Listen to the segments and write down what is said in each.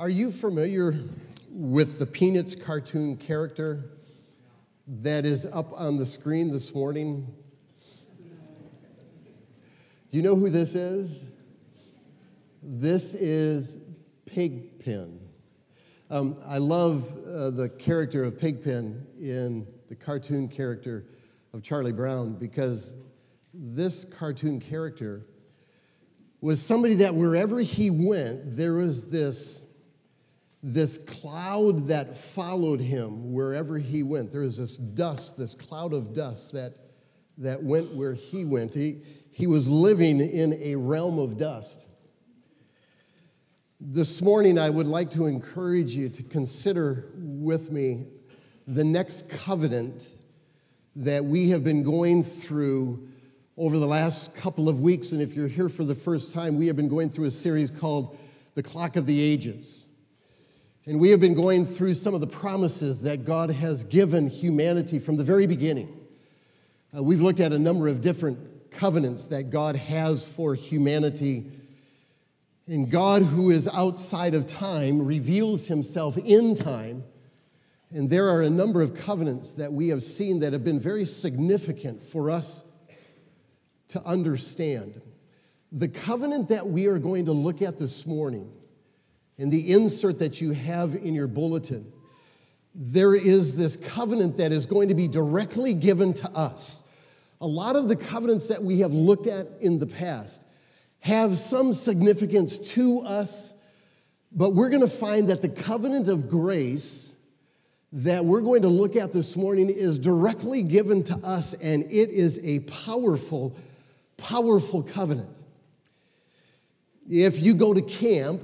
Are you familiar with the Peanuts cartoon character that is up on the screen this morning? Do you know who this is? This is Pigpen. Um, I love uh, the character of Pigpen in the cartoon character of Charlie Brown because this cartoon character was somebody that wherever he went, there was this this cloud that followed him wherever he went. There was this dust, this cloud of dust that, that went where he went. He, he was living in a realm of dust. This morning, I would like to encourage you to consider with me the next covenant that we have been going through over the last couple of weeks. And if you're here for the first time, we have been going through a series called The Clock of the Ages. And we have been going through some of the promises that God has given humanity from the very beginning. Uh, we've looked at a number of different covenants that God has for humanity. And God, who is outside of time, reveals himself in time. And there are a number of covenants that we have seen that have been very significant for us to understand. The covenant that we are going to look at this morning in the insert that you have in your bulletin, there is this covenant that is going to be directly given to us. A lot of the covenants that we have looked at in the past have some significance to us, but we're going to find that the covenant of grace that we're going to look at this morning is directly given to us, and it is a powerful, powerful covenant. If you go to camp,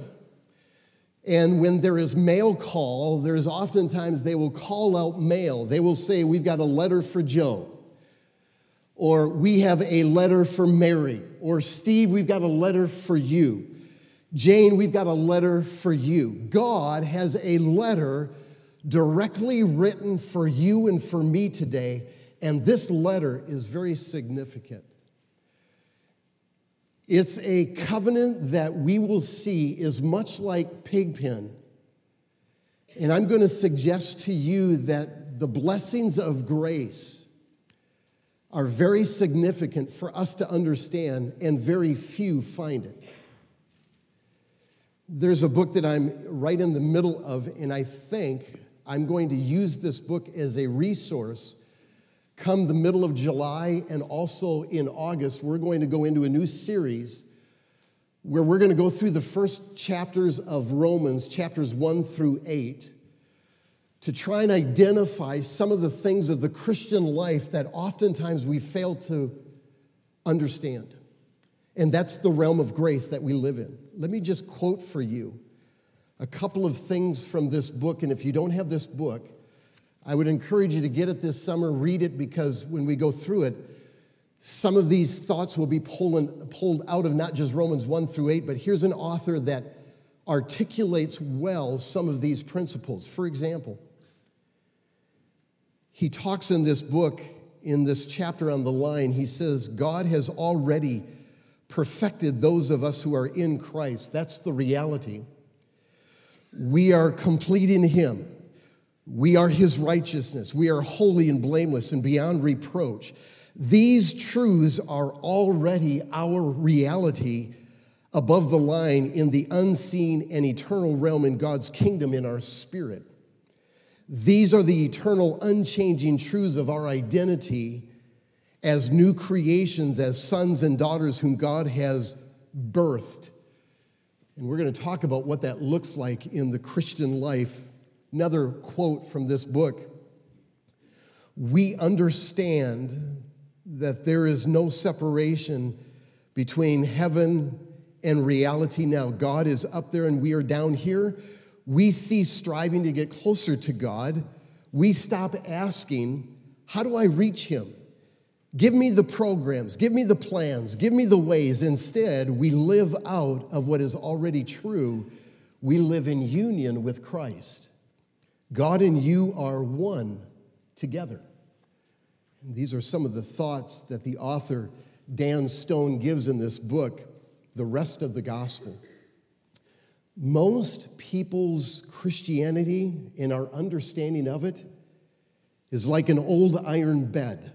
and when there is mail call, there's oftentimes they will call out mail. They will say, We've got a letter for Joe. Or we have a letter for Mary. Or Steve, we've got a letter for you. Jane, we've got a letter for you. God has a letter directly written for you and for me today. And this letter is very significant. It's a covenant that we will see is much like Pigpen. And I'm going to suggest to you that the blessings of grace are very significant for us to understand, and very few find it. There's a book that I'm right in the middle of, and I think I'm going to use this book as a resource Come the middle of July and also in August, we're going to go into a new series where we're going to go through the first chapters of Romans, chapters 1 through 8, to try and identify some of the things of the Christian life that oftentimes we fail to understand. And that's the realm of grace that we live in. Let me just quote for you a couple of things from this book. And if you don't have this book, I would encourage you to get it this summer, read it, because when we go through it, some of these thoughts will be pulling, pulled out of not just Romans 1 through 8, but here's an author that articulates well some of these principles. For example, he talks in this book, in this chapter on the line, he says, God has already perfected those of us who are in Christ. That's the reality. We are complete in Him. We are his righteousness. We are holy and blameless and beyond reproach. These truths are already our reality above the line in the unseen and eternal realm in God's kingdom in our spirit. These are the eternal, unchanging truths of our identity as new creations, as sons and daughters whom God has birthed. And we're going to talk about what that looks like in the Christian life Another quote from this book We understand that there is no separation between heaven and reality now. God is up there and we are down here. We cease striving to get closer to God. We stop asking, How do I reach Him? Give me the programs, give me the plans, give me the ways. Instead, we live out of what is already true. We live in union with Christ. God and you are one together. And these are some of the thoughts that the author Dan Stone gives in this book, The Rest of the Gospel. Most people's Christianity and our understanding of it is like an old iron bed,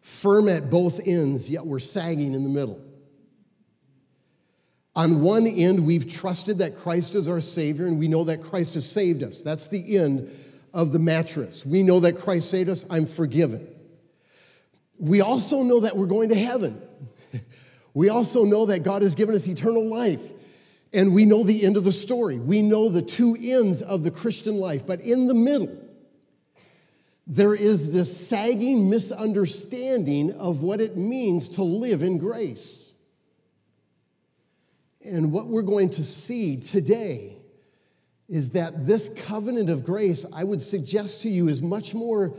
firm at both ends, yet we're sagging in the middle. On one end, we've trusted that Christ is our Savior, and we know that Christ has saved us. That's the end of the mattress. We know that Christ saved us, I'm forgiven. We also know that we're going to heaven. We also know that God has given us eternal life. And we know the end of the story. We know the two ends of the Christian life. But in the middle, there is this sagging misunderstanding of what it means to live in grace. And what we're going to see today is that this covenant of grace, I would suggest to you, is much more.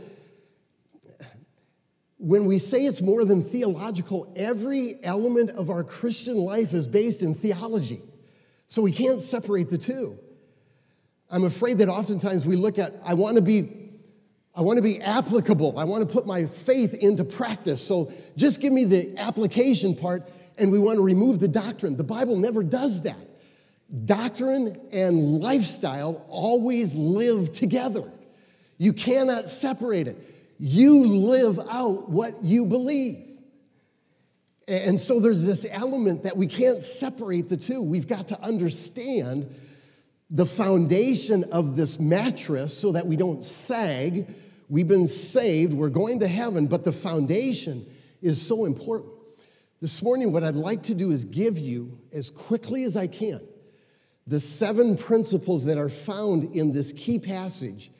When we say it's more than theological, every element of our Christian life is based in theology. So we can't separate the two. I'm afraid that oftentimes we look at, I want to be I want to be applicable. I want to put my faith into practice. So just give me the application part and we want to remove the doctrine. The Bible never does that. Doctrine and lifestyle always live together. You cannot separate it. You live out what you believe. And so there's this element that we can't separate the two. We've got to understand the foundation of this mattress so that we don't sag. We've been saved, we're going to heaven, but the foundation is so important. This morning, what I'd like to do is give you, as quickly as I can, the seven principles that are found in this key passage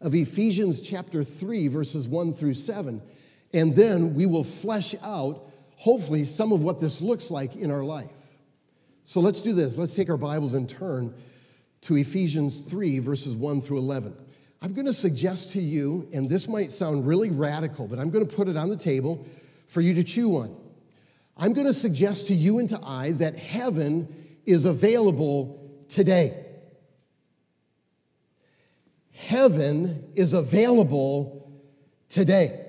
of Ephesians chapter 3, verses 1 through 7. And then we will flesh out, hopefully, some of what this looks like in our life. So let's do this. Let's take our Bibles and turn to Ephesians 3, verses 1 through 11. I'm going to suggest to you, and this might sound really radical, but I'm going to put it on the table for you to chew on. I'm going to suggest to you and to I that heaven is available today. Heaven is available today.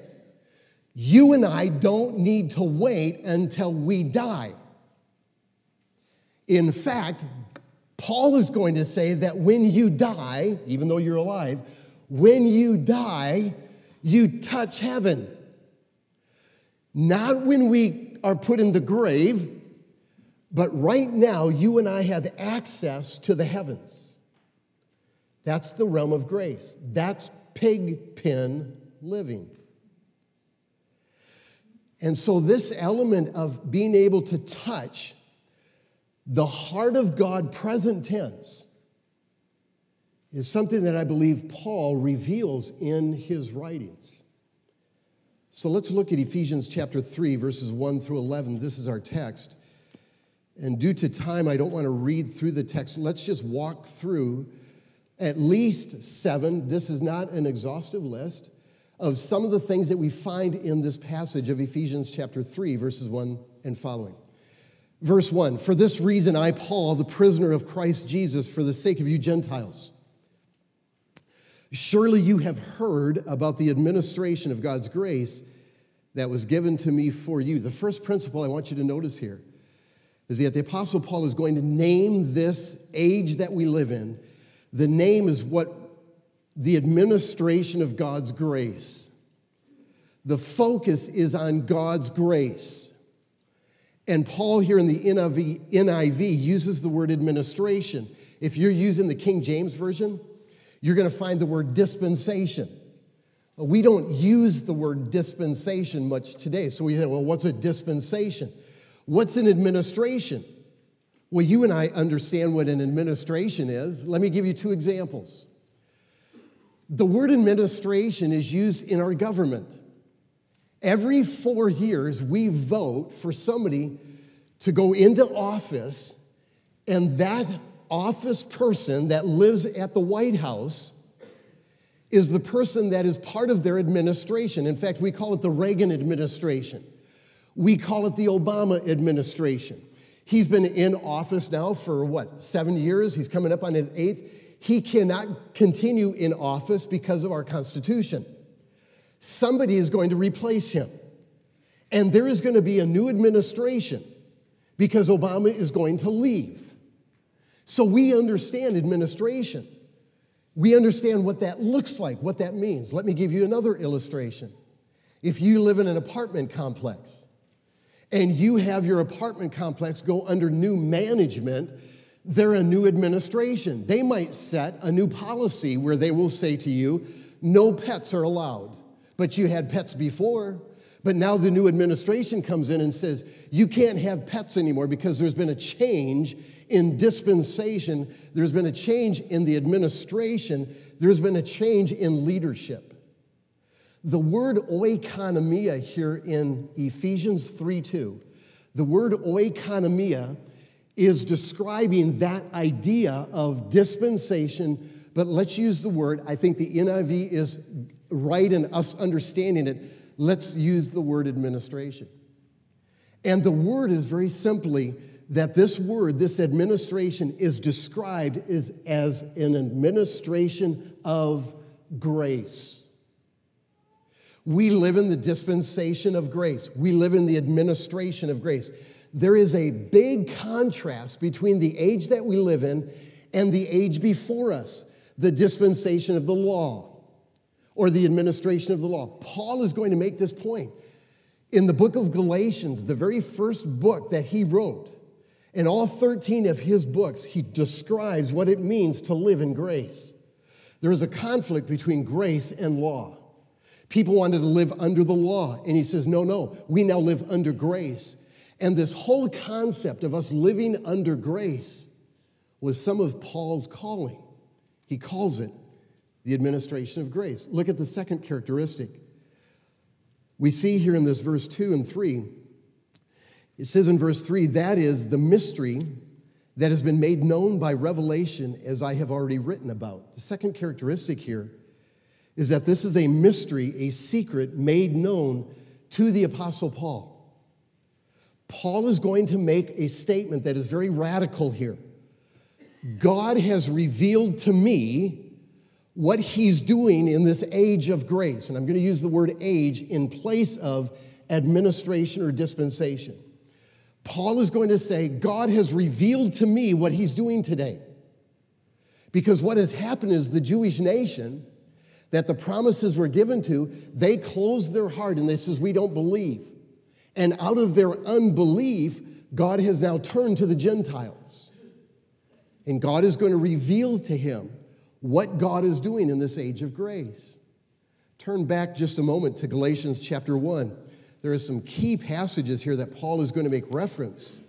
You and I don't need to wait until we die. In fact, Paul is going to say that when you die, even though you're alive, when you die, you touch heaven. Not when we are put in the grave, but right now, you and I have access to the heavens. That's the realm of grace. That's pig pen living. And so, this element of being able to touch the heart of God, present tense, is something that I believe Paul reveals in his writings. So let's look at Ephesians chapter 3, verses 1 through 11. This is our text. And due to time, I don't want to read through the text. Let's just walk through at least seven, this is not an exhaustive list, of some of the things that we find in this passage of Ephesians chapter 3, verses 1 and following. Verse 1 For this reason, I, Paul, the prisoner of Christ Jesus, for the sake of you Gentiles. Surely you have heard about the administration of God's grace that was given to me for you. The first principle I want you to notice here is that the Apostle Paul is going to name this age that we live in. The name is what the administration of God's grace. The focus is on God's grace. And Paul here in the NIV, NIV uses the word administration. If you're using the King James Version, you're going to find the word dispensation. We don't use the word dispensation much today. So we say, well, what's a dispensation? What's an administration? Well, you and I understand what an administration is. Let me give you two examples. The word administration is used in our government. Every four years, we vote for somebody to go into office, and that office person that lives at the White House is the person that is part of their administration. In fact, we call it the Reagan administration. We call it the Obama administration. He's been in office now for what, seven years? He's coming up on his eighth. He cannot continue in office because of our Constitution. Somebody is going to replace him. And there is going to be a new administration because Obama is going to leave. So we understand administration. We understand what that looks like, what that means. Let me give you another illustration. If you live in an apartment complex and you have your apartment complex go under new management, they're a new administration. They might set a new policy where they will say to you, no pets are allowed. But you had pets before. But now the new administration comes in and says, you can't have pets anymore because there's been a change in dispensation, there's been a change in the administration, there's been a change in leadership. The word oikonomia here in Ephesians 3 2, the word oikonomia is describing that idea of dispensation, but let's use the word, I think the NIV is right in us understanding it. Let's use the word administration. And the word is very simply that this word, this administration, is described as, as an administration of grace. We live in the dispensation of grace. We live in the administration of grace there is a big contrast between the age that we live in and the age before us, the dispensation of the law or the administration of the law. Paul is going to make this point. In the book of Galatians, the very first book that he wrote, in all 13 of his books, he describes what it means to live in grace. There is a conflict between grace and law. People wanted to live under the law, and he says, No, no, we now live under grace. And this whole concept of us living under grace was some of Paul's calling. He calls it the administration of grace. Look at the second characteristic. We see here in this verse 2 and 3, it says in verse 3 that is the mystery that has been made known by revelation, as I have already written about. The second characteristic here is that this is a mystery, a secret made known to the Apostle Paul. Paul is going to make a statement that is very radical here. God has revealed to me what he's doing in this age of grace. And I'm going to use the word age in place of administration or dispensation. Paul is going to say, God has revealed to me what he's doing today. Because what has happened is the Jewish nation that the promises were given to, they closed their heart and they says, We don't believe. And out of their unbelief, God has now turned to the Gentiles. And God is going to reveal to him what God is doing in this age of grace. Turn back just a moment to Galatians chapter 1. There are some key passages here that Paul is going to make reference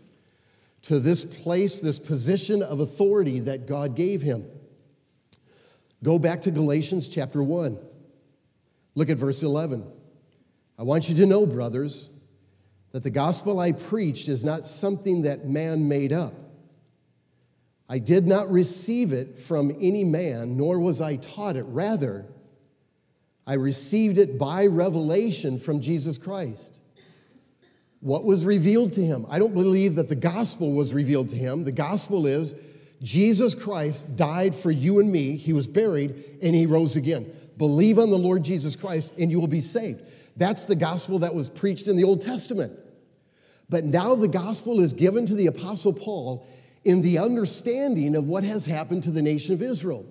to this place, this position of authority that God gave him. Go back to Galatians chapter 1. Look at verse 11. I want you to know, brothers, that the gospel I preached is not something that man made up. I did not receive it from any man, nor was I taught it. Rather, I received it by revelation from Jesus Christ. What was revealed to him? I don't believe that the gospel was revealed to him. The gospel is Jesus Christ died for you and me, he was buried, and he rose again. Believe on the Lord Jesus Christ, and you will be saved. That's the gospel that was preached in the Old Testament. But now the gospel is given to the Apostle Paul in the understanding of what has happened to the nation of Israel.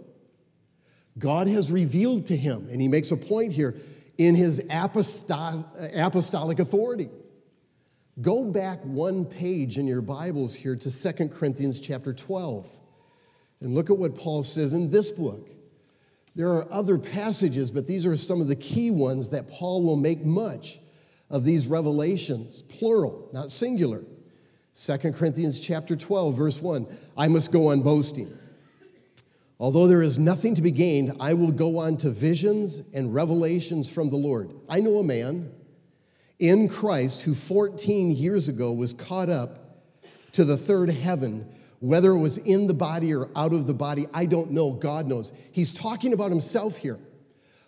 God has revealed to him, and he makes a point here in his apostolic authority. Go back one page in your Bibles here to 2 Corinthians chapter 12 and look at what Paul says in this book. There are other passages, but these are some of the key ones that Paul will make much of these revelations, plural, not singular. 2 Corinthians chapter 12 verse 1, I must go on boasting. Although there is nothing to be gained, I will go on to visions and revelations from the Lord. I know a man in Christ who 14 years ago was caught up to the third heaven. Whether it was in the body or out of the body, I don't know. God knows. He's talking about himself here.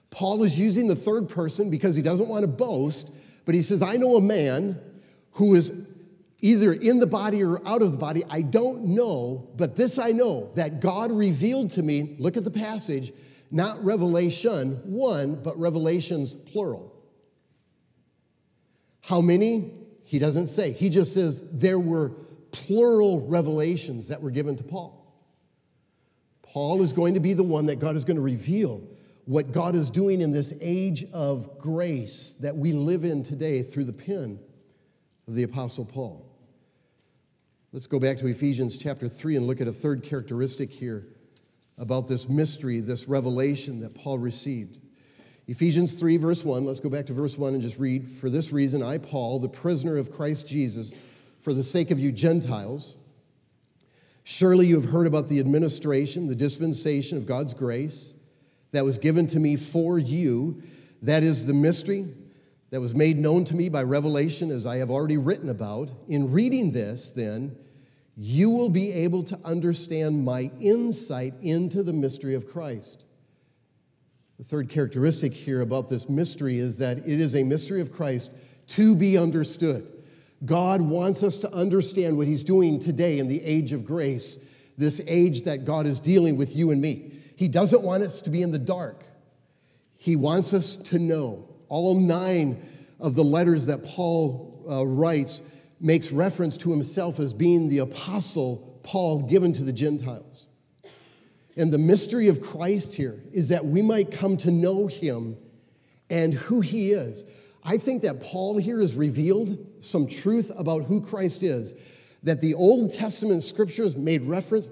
Paul is using the third person because he doesn't want to boast, but he says, I know a man who is either in the body or out of the body. I don't know, but this I know that God revealed to me. Look at the passage, not revelation one, but revelations plural. How many? He doesn't say. He just says there were plural revelations that were given to Paul. Paul is going to be the one that God is going to reveal what God is doing in this age of grace that we live in today through the pen of the Apostle Paul. Let's go back to Ephesians chapter 3 and look at a third characteristic here about this mystery, this revelation that Paul received. Ephesians 3, verse 1, let's go back to verse 1 and just read. For this reason, I, Paul, the prisoner of Christ Jesus, for the sake of you Gentiles, surely you have heard about the administration, the dispensation of God's grace that was given to me for you. That is the mystery that was made known to me by revelation, as I have already written about. In reading this, then, you will be able to understand my insight into the mystery of Christ. The third characteristic here about this mystery is that it is a mystery of Christ to be understood. God wants us to understand what He's doing today in the age of grace, this age that God is dealing with you and me. He doesn't want us to be in the dark. He wants us to know. All nine of the letters that Paul uh, writes makes reference to himself as being the apostle Paul given to the Gentiles. And the mystery of Christ here is that we might come to know him and who he is. I think that Paul here has revealed some truth about who Christ is that the Old Testament scriptures made reference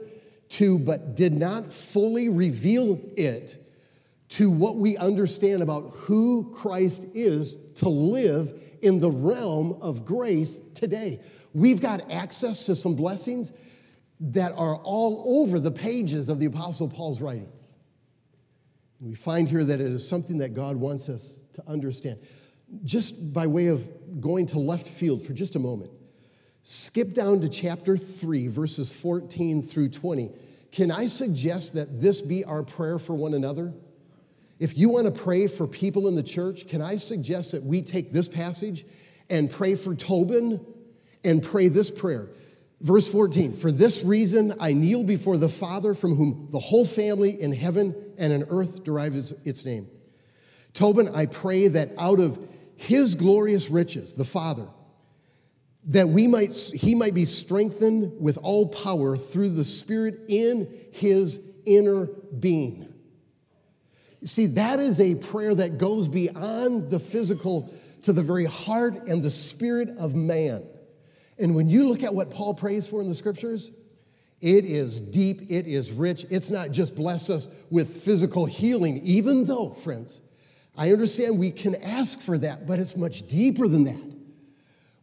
to, but did not fully reveal it to what we understand about who Christ is to live in the realm of grace today. We've got access to some blessings that are all over the pages of the Apostle Paul's writings. We find here that it is something that God wants us to understand. Just by way of going to left field for just a moment, skip down to chapter 3, verses 14 through 20. Can I suggest that this be our prayer for one another? If you want to pray for people in the church, can I suggest that we take this passage and pray for Tobin and pray this prayer? Verse 14, for this reason I kneel before the Father from whom the whole family in heaven and in earth derives its name. Tobin, I pray that out of his glorious riches, the Father, that we might, he might be strengthened with all power through the Spirit in his inner being. See, that is a prayer that goes beyond the physical to the very heart and the spirit of man. And when you look at what Paul prays for in the scriptures, it is deep, it is rich. It's not just bless us with physical healing, even though, friends, I understand we can ask for that, but it's much deeper than that.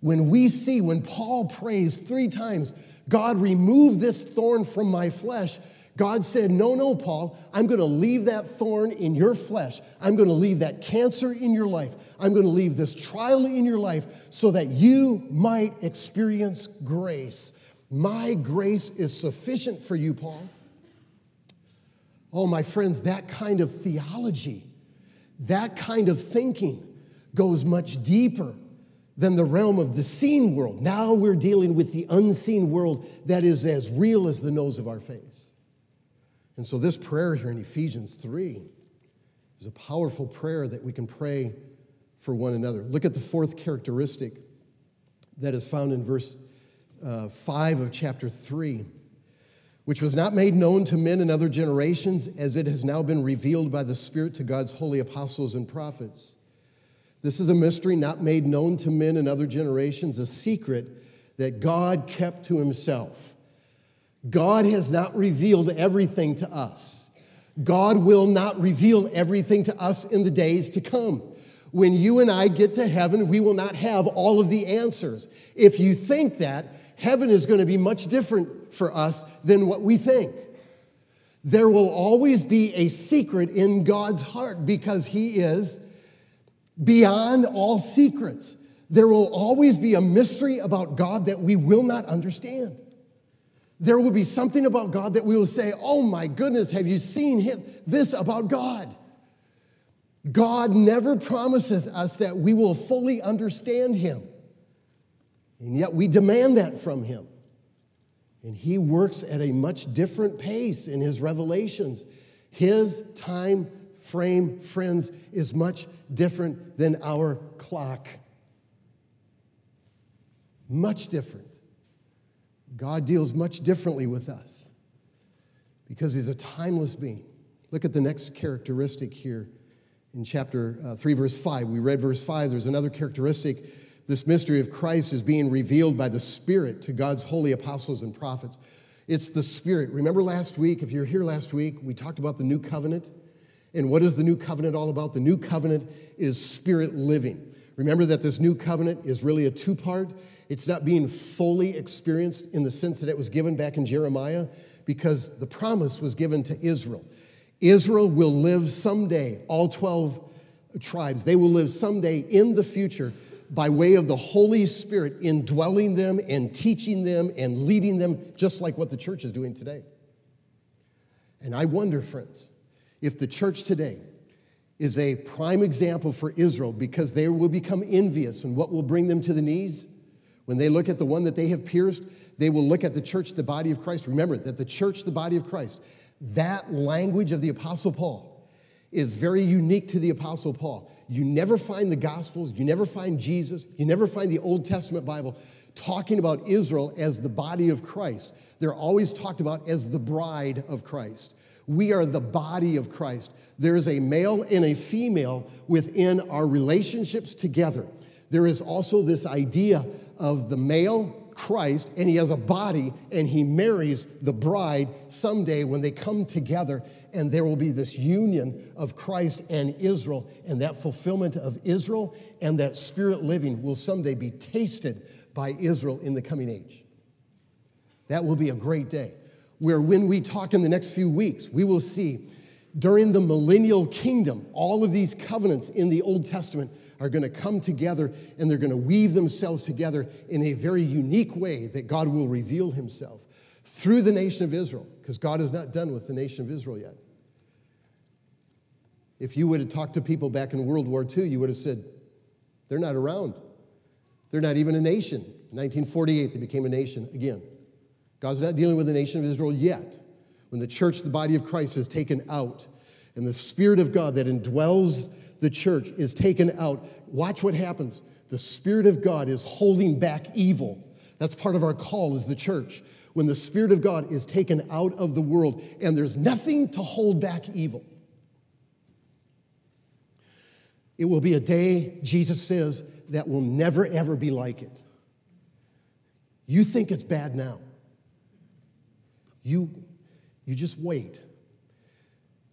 When we see, when Paul prays three times, God, remove this thorn from my flesh, God said, No, no, Paul, I'm going to leave that thorn in your flesh. I'm going to leave that cancer in your life. I'm going to leave this trial in your life so that you might experience grace. My grace is sufficient for you, Paul. Oh, my friends, that kind of theology, that kind of thinking goes much deeper than the realm of the seen world. Now we're dealing with the unseen world that is as real as the nose of our face. And so, this prayer here in Ephesians 3 is a powerful prayer that we can pray for one another. Look at the fourth characteristic that is found in verse uh, 5 of chapter 3, which was not made known to men in other generations, as it has now been revealed by the Spirit to God's holy apostles and prophets. This is a mystery not made known to men in other generations, a secret that God kept to himself. God has not revealed everything to us. God will not reveal everything to us in the days to come. When you and I get to heaven, we will not have all of the answers. If you think that, heaven is going to be much different for us than what we think. There will always be a secret in God's heart because He is beyond all secrets. There will always be a mystery about God that we will not understand there will be something about God that we will say, Oh my goodness, have you seen this about God? God never promises us that we will fully understand him. And yet we demand that from him. And he works at a much different pace in his revelations. His time frame, friends, is much different than our clock. Much different. God deals much differently with us because he's a timeless being. Look at the next characteristic here in chapter uh, 3, verse 5. We read verse 5. There's another characteristic. This mystery of Christ is being revealed by the Spirit to God's holy apostles and prophets. It's the Spirit. Remember last week, if you're here last week, we talked about the new covenant. And what is the new covenant all about? The new covenant is spirit living. Remember that this new covenant is really a two part. It's not being fully experienced in the sense that it was given back in Jeremiah because the promise was given to Israel. Israel will live someday, all 12 tribes, they will live someday in the future by way of the Holy Spirit indwelling them and teaching them and leading them, just like what the church is doing today. And I wonder, friends, if the church today is a prime example for Israel because they will become envious and what will bring them to the knees. When they look at the one that they have pierced, they will look at the church, the body of Christ. Remember that the church, the body of Christ, that language of the Apostle Paul is very unique to the Apostle Paul. You never find the Gospels, you never find Jesus, you never find the Old Testament Bible talking about Israel as the body of Christ. They're always talked about as the bride of Christ. We are the body of Christ. There is a male and a female within our relationships together. There is also this idea of the male Christ, and he has a body, and he marries the bride someday when they come together, and there will be this union of Christ and Israel, and that fulfillment of Israel and that spirit living will someday be tasted by Israel in the coming age. That will be a great day where when we talk in the next few weeks, we will see during the millennial kingdom, all of these covenants in the Old Testament are going to come together and they're going to weave themselves together in a very unique way that God will reveal himself through the nation of Israel, because God is not done with the nation of Israel yet. If you would have talked to people back in World War II, you would have said, they're not around. They're not even a nation. In 1948, they became a nation again. God's not dealing with the nation of Israel yet. When the church, the body of Christ, is taken out, and the Spirit of God that indwells the church is taken out, watch what happens. The Spirit of God is holding back evil. That's part of our call as the church. When the Spirit of God is taken out of the world, and there's nothing to hold back evil. It will be a day, Jesus says, that will never ever be like it. You think it's bad now. You, you just wait.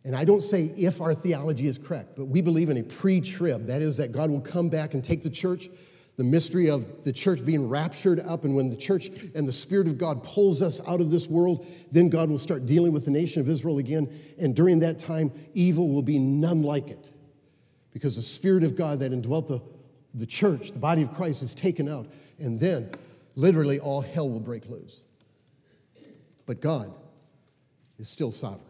And I don't say if our theology is correct, but we believe in a pre trib. That is, that God will come back and take the church, the mystery of the church being raptured up. And when the church and the Spirit of God pulls us out of this world, then God will start dealing with the nation of Israel again. And during that time, evil will be none like it. Because the Spirit of God that indwelt the, the church, the body of Christ, is taken out. And then, literally, all hell will break loose. But God is still sovereign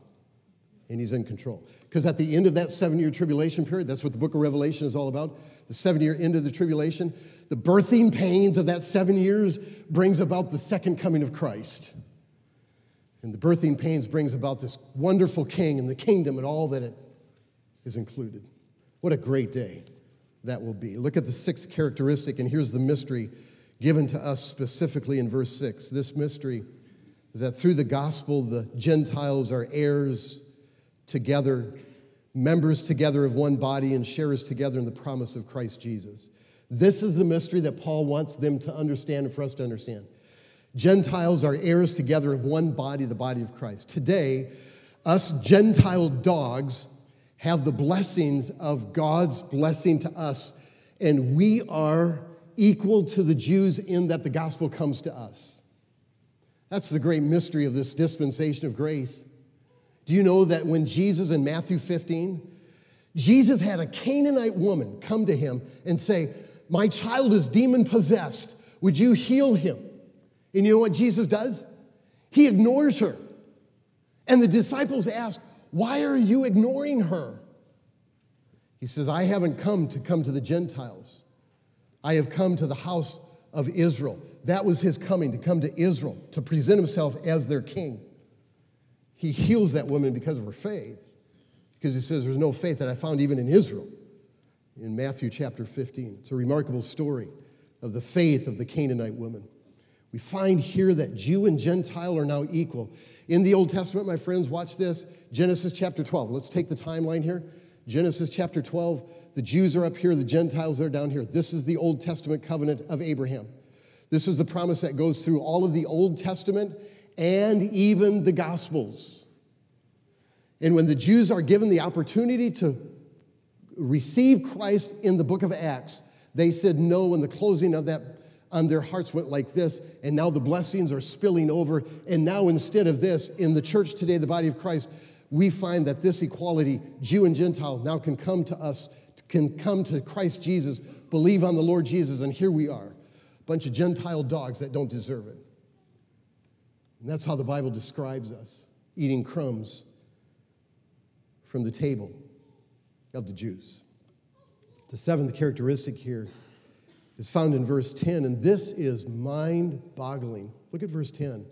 and He's in control. Because at the end of that seven year tribulation period, that's what the book of Revelation is all about the seven year end of the tribulation, the birthing pains of that seven years brings about the second coming of Christ. And the birthing pains brings about this wonderful king and the kingdom and all that it is included. What a great day that will be. Look at the sixth characteristic, and here's the mystery given to us specifically in verse 6. This mystery is that through the gospel, the Gentiles are heirs together, members together of one body, and sharers together in the promise of Christ Jesus. This is the mystery that Paul wants them to understand and for us to understand. Gentiles are heirs together of one body, the body of Christ. Today, us Gentile dogs have the blessings of God's blessing to us, and we are equal to the Jews in that the gospel comes to us. That's the great mystery of this dispensation of grace. Do you know that when Jesus in Matthew 15, Jesus had a Canaanite woman come to him and say, My child is demon possessed. Would you heal him? And you know what Jesus does? He ignores her. And the disciples ask, Why are you ignoring her? He says, I haven't come to come to the Gentiles. I have come to the house of Israel. That was his coming to come to Israel, to present himself as their king. He heals that woman because of her faith, because he says, There's no faith that I found even in Israel in Matthew chapter 15. It's a remarkable story of the faith of the Canaanite woman. We find here that Jew and Gentile are now equal. In the Old Testament, my friends, watch this Genesis chapter 12. Let's take the timeline here. Genesis chapter 12, the Jews are up here, the Gentiles are down here. This is the Old Testament covenant of Abraham. This is the promise that goes through all of the Old Testament and even the Gospels. And when the Jews are given the opportunity to receive Christ in the book of Acts, they said no, and the closing of that on their hearts went like this, and now the blessings are spilling over. And now, instead of this, in the church today, the body of Christ, we find that this equality, Jew and Gentile, now can come to us, can come to Christ Jesus, believe on the Lord Jesus, and here we are, a bunch of Gentile dogs that don't deserve it. And that's how the Bible describes us eating crumbs from the table of the Jews. The seventh characteristic here is found in verse 10, and this is mind boggling. Look at verse 10.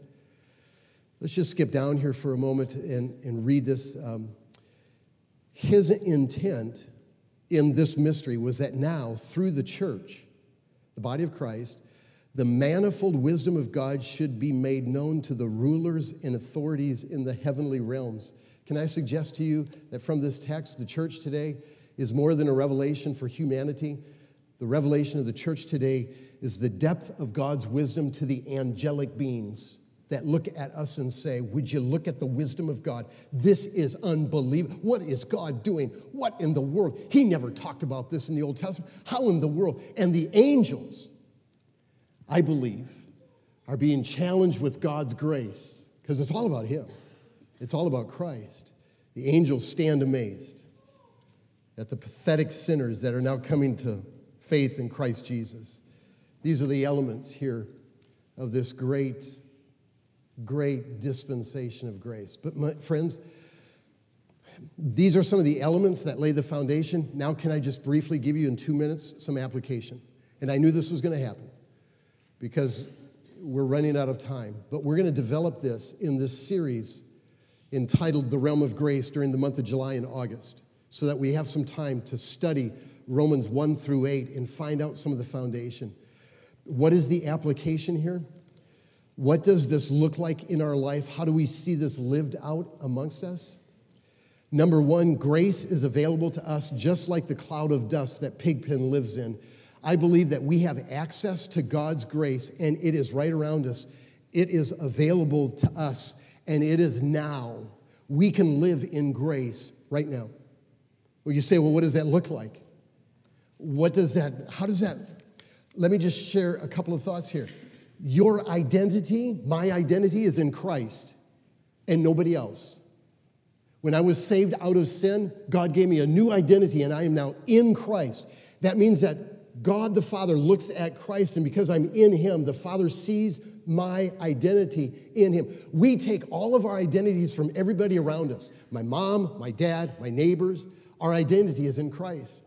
Let's just skip down here for a moment and, and read this. Um, his intent in this mystery was that now, through the church, the body of Christ, the manifold wisdom of God should be made known to the rulers and authorities in the heavenly realms. Can I suggest to you that from this text, the church today is more than a revelation for humanity? The revelation of the church today is the depth of God's wisdom to the angelic beings that look at us and say, Would you look at the wisdom of God? This is unbelievable. What is God doing? What in the world? He never talked about this in the Old Testament. How in the world? And the angels, I believe, are being challenged with God's grace because it's all about Him, it's all about Christ. The angels stand amazed at the pathetic sinners that are now coming to faith in Christ Jesus. These are the elements here of this great, great dispensation of grace. But, my friends, these are some of the elements that lay the foundation. Now, can I just briefly give you in two minutes some application? And I knew this was going to happen because we're running out of time. But we're going to develop this in this series entitled The Realm of Grace during the month of July and August so that we have some time to study Romans 1 through 8 and find out some of the foundation. What is the application here? What does this look like in our life? How do we see this lived out amongst us? Number one, grace is available to us just like the cloud of dust that Pigpen lives in. I believe that we have access to God's grace and it is right around us. It is available to us and it is now. We can live in grace right now. Well, you say, well, what does that look like? What does that, how does that, let me just share a couple of thoughts here. Your identity, my identity is in Christ and nobody else. When I was saved out of sin, God gave me a new identity and I am now in Christ. That means that God the Father looks at Christ, and because I'm in Him, the Father sees my identity in Him. We take all of our identities from everybody around us my mom, my dad, my neighbors. Our identity is in Christ.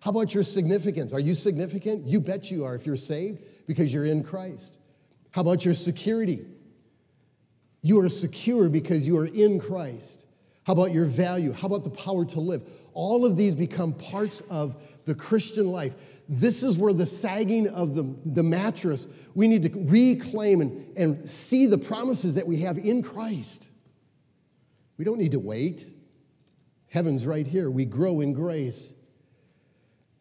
How about your significance? Are you significant? You bet you are if you're saved because you're in Christ. How about your security? You are secure because you are in Christ. How about your value? How about the power to live? All of these become parts of the Christian life. This is where the sagging of the, the mattress, we need to reclaim and, and see the promises that we have in Christ. We don't need to wait. Heaven's right here. We grow in grace.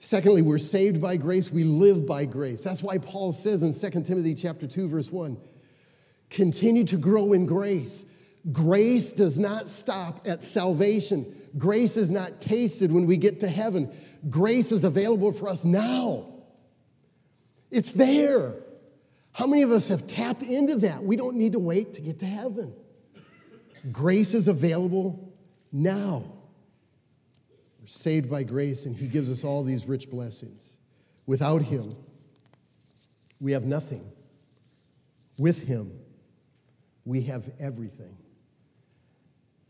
Secondly, we're saved by grace, we live by grace. That's why Paul says in 2 Timothy chapter 2 verse 1, continue to grow in grace. Grace does not stop at salvation. Grace is not tasted when we get to heaven. Grace is available for us now. It's there. How many of us have tapped into that? We don't need to wait to get to heaven. Grace is available now. We're saved by grace, and He gives us all these rich blessings. Without Him, we have nothing. With Him, we have everything.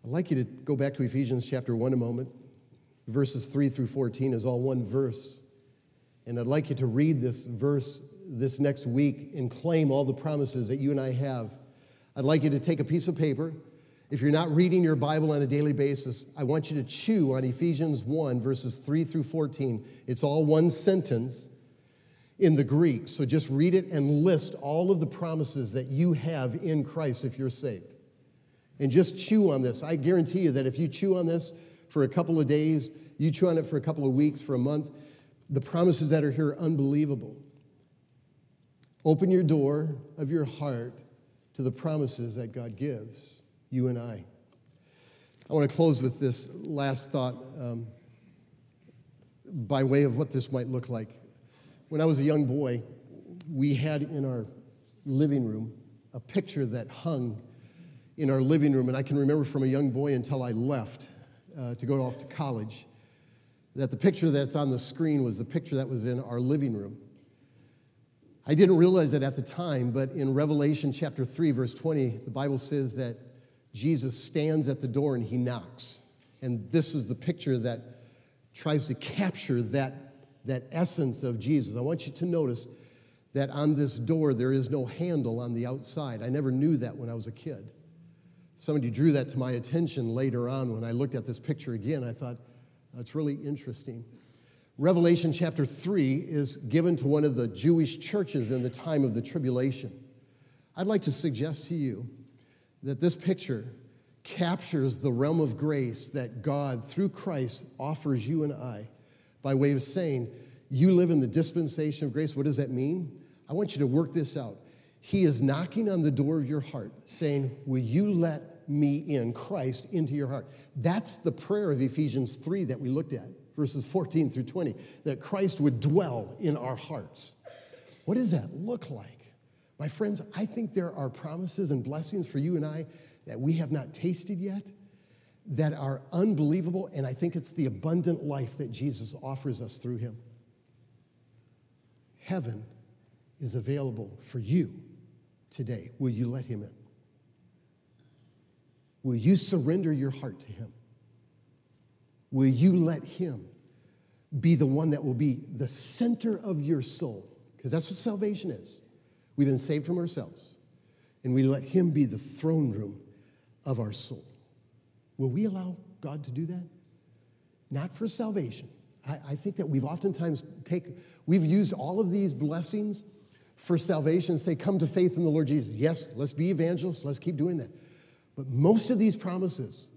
I'd like you to go back to Ephesians chapter 1 a moment. Verses 3 through 14 is all one verse. And I'd like you to read this verse this next week and claim all the promises that you and I have. I'd like you to take a piece of paper if you're not reading your Bible on a daily basis, I want you to chew on Ephesians 1, verses 3 through 14. It's all one sentence. in the Greek. So just read it and list all of the promises that you have in Christ if you're saved. And just chew on this. I guarantee you that if you chew on this for a couple of days, you chew on it for a couple of weeks, for a month, the promises that are here are unbelievable. Open your door of your heart to the promises that God gives you and I. I want to close with this last thought um, by way of what this might look like. When I was a young boy, we had in our living room a picture that hung in our living room, and I can remember from a young boy until I left uh, to go off to college that the picture that's on the screen was the picture that was in our living room. I didn't realize it at the time, but in Revelation chapter 3, verse 20, the Bible says that Jesus stands at the door and he knocks. And this is the picture that tries to capture that that essence of Jesus. I want you to notice that on this door there is no handle on the outside. I never knew that when I was a kid. Somebody drew that to my attention later on when I looked at this picture again. I thought, that's really interesting. Revelation chapter 3 is given to one of the Jewish churches in the time of the tribulation. I'd like to suggest to you that this picture captures the realm of grace that God, through Christ, offers you and I by way of saying, You live in the dispensation of grace. What does that mean? I want you to work this out. He is knocking on the door of your heart, saying, Will you let me in, Christ, into your heart? That's the prayer of Ephesians 3 that we looked at, verses 14 through 20, that Christ would dwell in our hearts. What does that look like? My friends, I think there are promises and blessings for you and I that we have not tasted yet that are unbelievable, and I think it's the abundant life that Jesus offers us through him. Heaven is available for you today. Will you let him in? Will you surrender your heart to him? Will you let him be the one that will be the center of your soul? Because that's what salvation is. We've been saved from ourselves, and we let him be the throne room of our soul. Will we allow God to do that? Not for salvation. I, I think that we've oftentimes take, we've used all of these blessings for salvation, say, come to faith in the Lord Jesus. Yes, let's be evangelists, let's keep doing that. But most of these promises,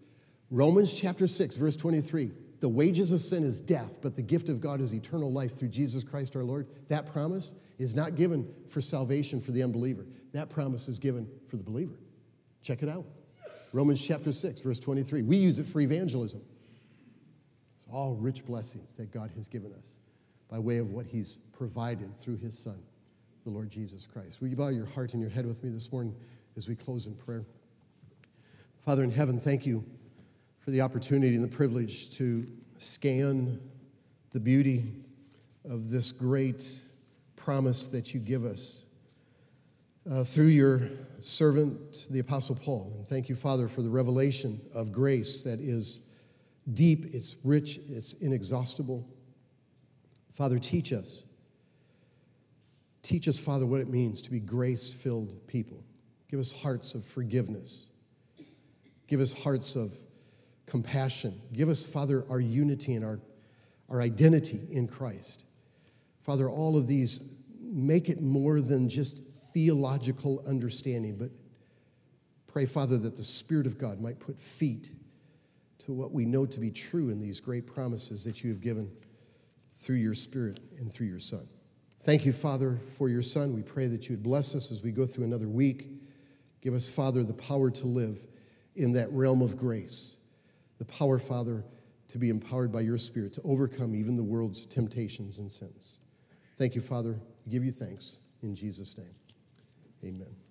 Romans chapter 6, verse 23, the wages of sin is death, but the gift of God is eternal life through Jesus Christ our Lord. That promise is not given for salvation for the unbeliever. That promise is given for the believer. Check it out. Romans chapter 6, verse 23. We use it for evangelism. It's all rich blessings that God has given us by way of what He's provided through His Son, the Lord Jesus Christ. Will you bow your heart and your head with me this morning as we close in prayer? Father in heaven, thank you for the opportunity and the privilege to scan the beauty of this great promise that you give us uh, through your servant, the Apostle Paul. And thank you, Father, for the revelation of grace that is deep, it's rich, it's inexhaustible. Father, teach us. Teach us, Father, what it means to be grace filled people. Give us hearts of forgiveness. Give us hearts of compassion. Give us, Father, our unity and our, our identity in Christ. Father, all of these make it more than just theological understanding, but pray, Father, that the Spirit of God might put feet to what we know to be true in these great promises that you have given through your Spirit and through your Son. Thank you, Father, for your Son. We pray that you would bless us as we go through another week. Give us, Father, the power to live in that realm of grace. The power, Father, to be empowered by your Spirit to overcome even the world's temptations and sins. Thank you, Father. We give you thanks in Jesus' name. Amen.